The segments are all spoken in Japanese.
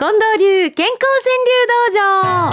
近藤流健康川柳道場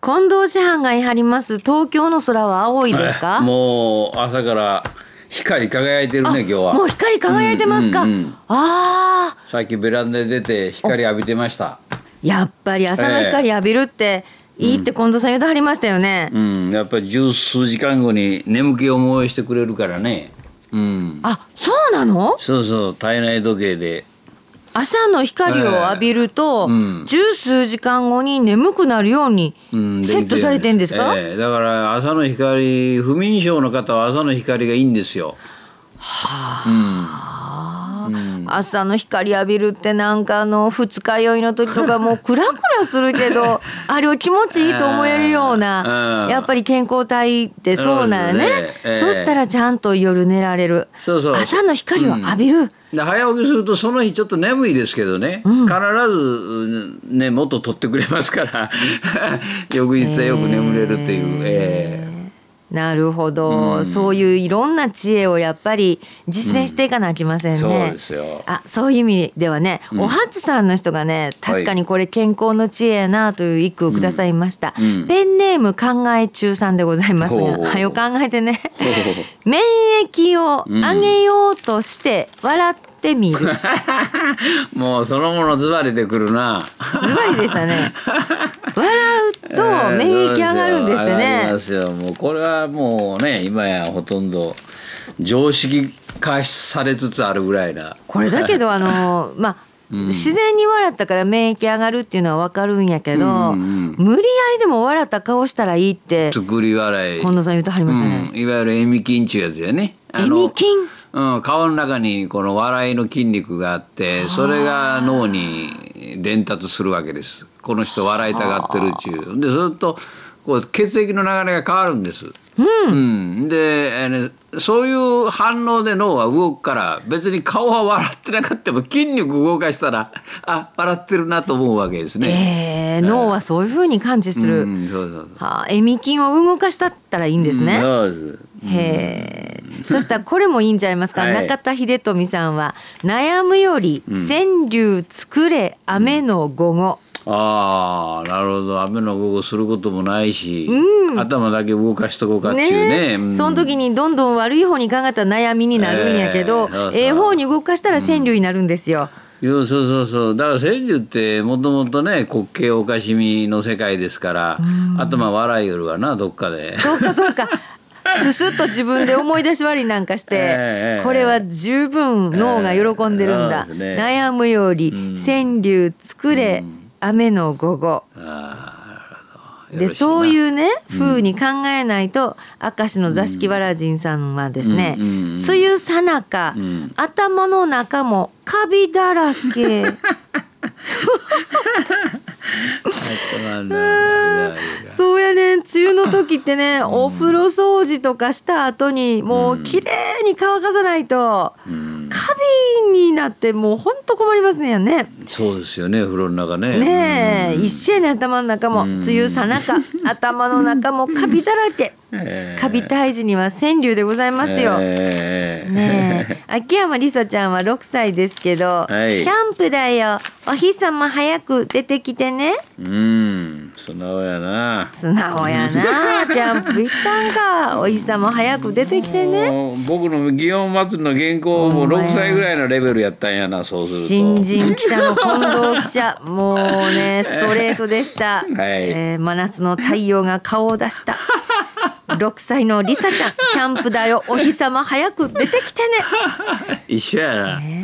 近藤師範が言い張ります東京の空は青いですか、もう朝から光り輝いてるね今日はもう光り輝いてますか、うんうんうんああさっきベランダで出て光浴びてましたやっぱり朝の光浴びるっていいって近藤さん言うてはりましたよね、うん。やっぱり十数時間後に眠気を催してくれるからね。うん。あそうなの？そうそう体内時計で。朝の光を浴びると、十数時間後に眠くなるようにうんセットされてんですか、ええ。だから朝の光不眠症の方は朝の光がいいんですよ。はうんうん朝の光浴びるってなんかあの二日酔いの時とかもうクラクラするけど あれを気持ちいいと思えるようなうん。やっぱり健康体ってそうなんよね。ね。ええ。そしたらちゃんと夜寝られる。朝の光を浴びる、で早起きするとその日ちょっと眠いですけどね、うん。必ずねもっと取ってくれますから。翌日はよく眠れるっていう、ええなるほど、うん。そういういろんな知恵をやっぱり実践していかなきませんね。そうですよ。あそういう意味ではね、うん。おはつさんの人がね確かにこれ健康の知恵やなという一句をくださいました、うん。うん。ペンネーム考え中さんでございますがはよ考えてね。免疫を上げようとして笑ってみる、もうそのものズバリでくるな。ズバリでしたね 笑うと免疫上がるんですってねま、すよ。もうこれはもうね今やほとんど常識化されつつあるぐらいな。これだけど あのまあうん自然に笑ったから免疫上がるっていうのは分かるんやけど、うんうん無理やりでも笑った顔したらいいって作り笑い。近藤さん言ってはりましたねうん、。いわゆるエミ菌っていうやつやね。あエのミ菌うん、顔の中にこの笑いの筋肉があってそれが脳に伝達するわけです。この人笑いたがってるっちゅう。でそれとこう血液の流れが変わるんです、うん。で、あのそういう反応で脳は動くから別に顔は笑ってなかったも筋肉動かしたら あ笑ってるなと思うわけですね。えー脳はそういうふうに感知する、うん、そうそうそう。はあ、エミ菌を動かしたったらいいんですね。うんそうです。へえ。そしたらこれもいいんじゃないますか？はい中田秀富さんは悩むよりうん川柳作れ雨の午後。ああなるほど雨の午後することもないし、うん頭だけ動かしとこうかっていうねねうんその時にどんどん悪い方に考えたら悩みになるんやけどええそうそうええ方に動かしたら川柳になるんですよ。そうそうそうだから川柳ってもともとね滑稽おかしみの世界ですからうん頭笑いよるわなどっかで。そうかそうか。プスッと自分で思い出し割りなんかして、ええこれは十分脳が喜んでるんだ、悩むよりうん。川柳作れ、うん。雨の午後。でそうういうね風に考えないと明石の座敷わらじんさんはですね、うんうんうん。梅雨さなか、うん。頭の中もカビだらけ そうやね。ん梅雨の時ってね、お風呂掃除とかした後にもう綺麗に乾かさないと、うんカビになってもうほんと困りますねやね。そうですよね風呂の中ね。ねえ、うん。一緒やね頭の中も。うん。梅雨さなか 頭の中もカビだらけ。ええ。カビ退治には川柳でございますよ。ええ。ねえ。秋山りさちゃんは6歳ですけど、はい。キャンプだよ。お日様早く出てきてね。うん素直やな。素直やな。キャンプ行ったんか。お日様早く出てきてね。僕の祇園祭りの原稿もほんまや。6歳ぐらいのレベルやったんやなそうすると。新人記者の近藤記者もうねストレートでした、えー真夏の太陽が顔を出した。6歳のりさちゃんキャンプだよ。お日様早く出てきてね。一緒やな。ね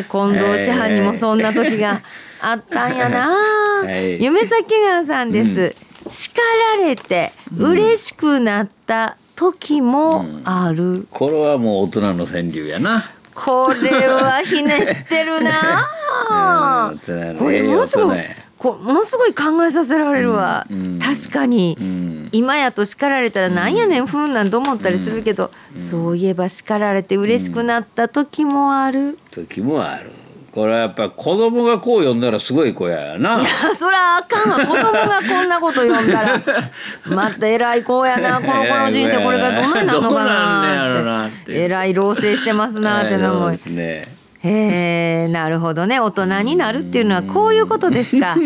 え。近藤師範にもそんな時があったんやな、はい。夢咲川さんです、叱られて嬉しくなった時もある、これはもう大人の川柳やな。これはひねってるな これものすごいええこものすごい考えさせられるわ、うんうん。確かに、うん。今やと叱られたらなんやねんふんなんと思ったりするけど、そういえば叱られて嬉しくなった時もある、時もある。これはやっぱ子供がこう読んだらすごい子やな。いやそらあかんわ子供がこんなこと読んだら また偉い子やな この子の人生これからどないなるのかなって偉い老成してますなってのも。ね。へえなるほどね大人になるっていうのはこういうことですか。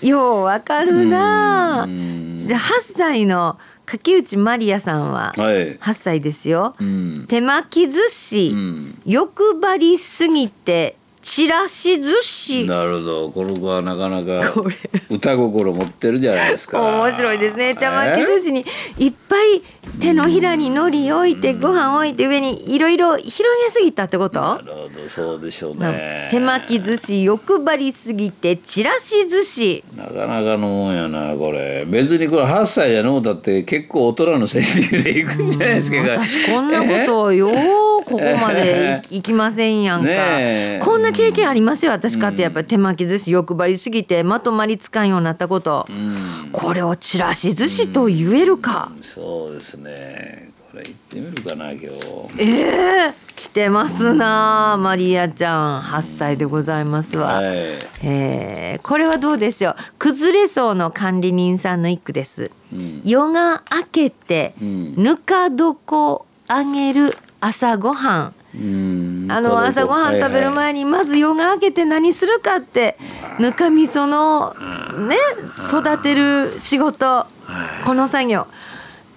ようわかるな。じゃあ8歳の柿内まりやさんは8歳ですよ。はい、手巻き寿司、欲張りすぎてちらし寿司。なるほど。この子はなかなか歌心持ってるじゃないですか。面白いですね。玉巻き寿司にいっぱい手のひらに海苔置いてご飯置いて上にいろいろ広げすぎたってこと？なるほどそうでしょうね。手巻き寿司欲張りすぎてちらし寿司。なかなかのもんやなこれ。別にこれ8歳やのうだって結構大人の先生でいくんじゃないですか。私こんなことをようここまでいきませんやんか、こんな経験ありますよ私かって。やっぱり手巻き寿司欲張りすぎてまとまりつかんようになったこと、これをちらし寿司と言えるか、そうですね。これ行ってみるかな今日。ええ。ー、来てますなマリアちゃん。8歳でございますわ、はい、えー、これはどうでしょう。崩れそうの管理人さんの一句です、うん、夜が明けて、ぬか床あげる朝ごはん。あの朝ごはん食べる前にまず夜が明けて何するかってぬかみそのね育てる仕事。この作業。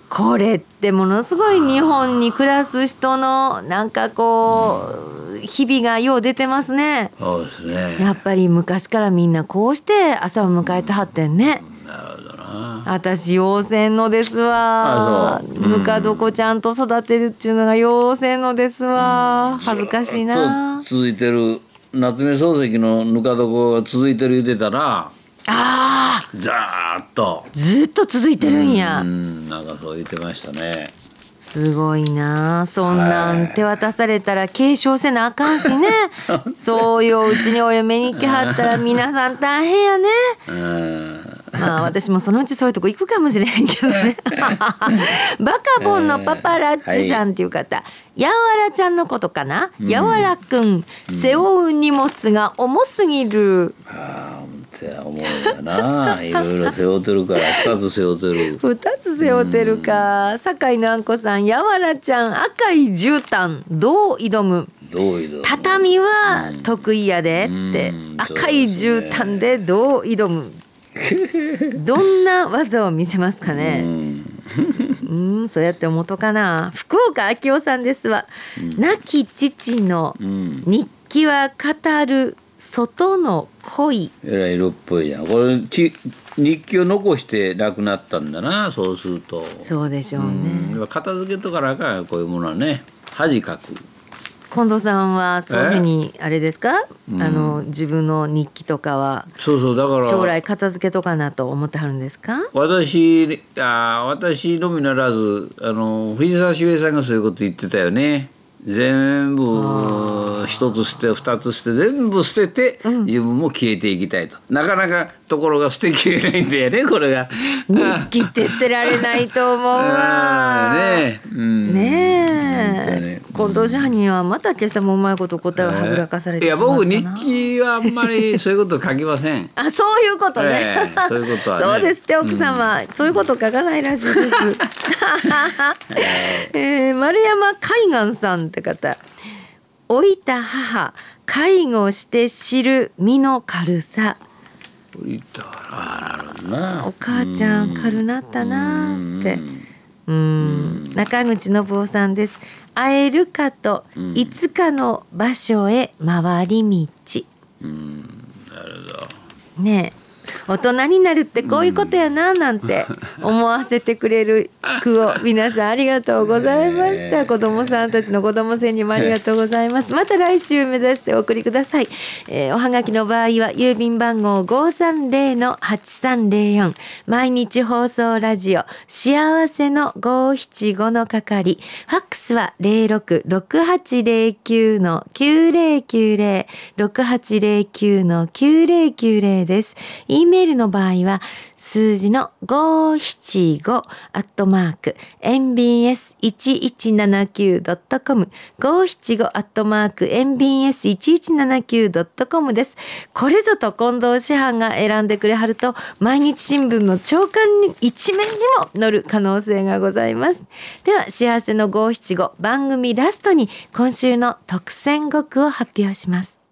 これってものすごい日本に暮らす人のなんかこう日々がよう出てますね。そうですね。やっぱり昔からみんなこうして朝を迎えてはってんね。私妖精のですわ、ぬか床ちゃんと育てるっていうのが妖精のですわ、恥ずかしいな。続いてる夏目漱石のぬか床が続いてる言うてたらああざーっと。ずっと続いてるんや。うんなんかそう言ってましたね。すごいな。そんなん手渡されたら継承せなあかんしね。そういううちにお嫁に来はったら皆さん大変やねまあ私もそのうちそういうとこ行くかもしれへんけどね。バカボンのパパラッチさんっていう方、やわらちゃんのことかな、やわらくん。背負う荷物が重すぎる、せや思うよな。いろいろ背負ってるから二つ背負ってる。二つ背負ってるか。酒井南子さん。やわらちゃん赤い絨毯。どう挑む？どう挑む？畳は得意やでって、赤い絨毯でどう挑む？どんな技を見せますかね？うん。そうやって思うとかな。福岡明夫さんですわ、亡き父の日記は語る外の恋。えらい色っぽいじゃんこれち日記を残して亡くなったんだなそうすると。そうでしょうね。片付けとかなあかんこういうものはね。恥かく近藤さんはそういうふうにあれですか、うん、あの自分の日記とかはそうそうだから。将来片付けとかなと思ってはるんですか？私あ私のみならずあの藤沢秀平さんがそういうこと言ってたよね。全部一つ捨て二つ捨て全部捨てて自分も消えていきたいと、うん、なかなかところが捨てきれないんだよね これが。日記って捨てられないと思うわ。ねえ、うん、ねえ近藤支配人はまた今朝もうまいこと答えをはぐらかされていや僕日記はあんまりそういうこと書きません。あそういうことね、えー、そういうことは、ね、そうですって奥様、うん、そういうこと書かないらしいです、えー、丸山海岸さんって方。老いた母介護して知る身の軽さ。お母ちゃん軽なったなって。うん。中口信夫さんです会えるかといつかの場所へ回り道。うん。なるほど。ねえ大人になるってこういうことやななんて思わせてくれる句を皆さんありがとうございました、子供さんたちの子供戦にもありがとうございます。また来週目指してお送りください、えー、おはがきの場合は郵便番号530-8304毎日放送ラジオ。幸せの575の係。ファックスは066809の9090 6809の9090です E メールの場合は数字の575アットマーク mbs1179.com 575アットマーク mbs1179.com です。これぞと近藤師範が選んでくれはると毎日新聞の朝刊に一面にも載る可能性がございます。では幸せの575番組ラストに今週の特選語句を発表します。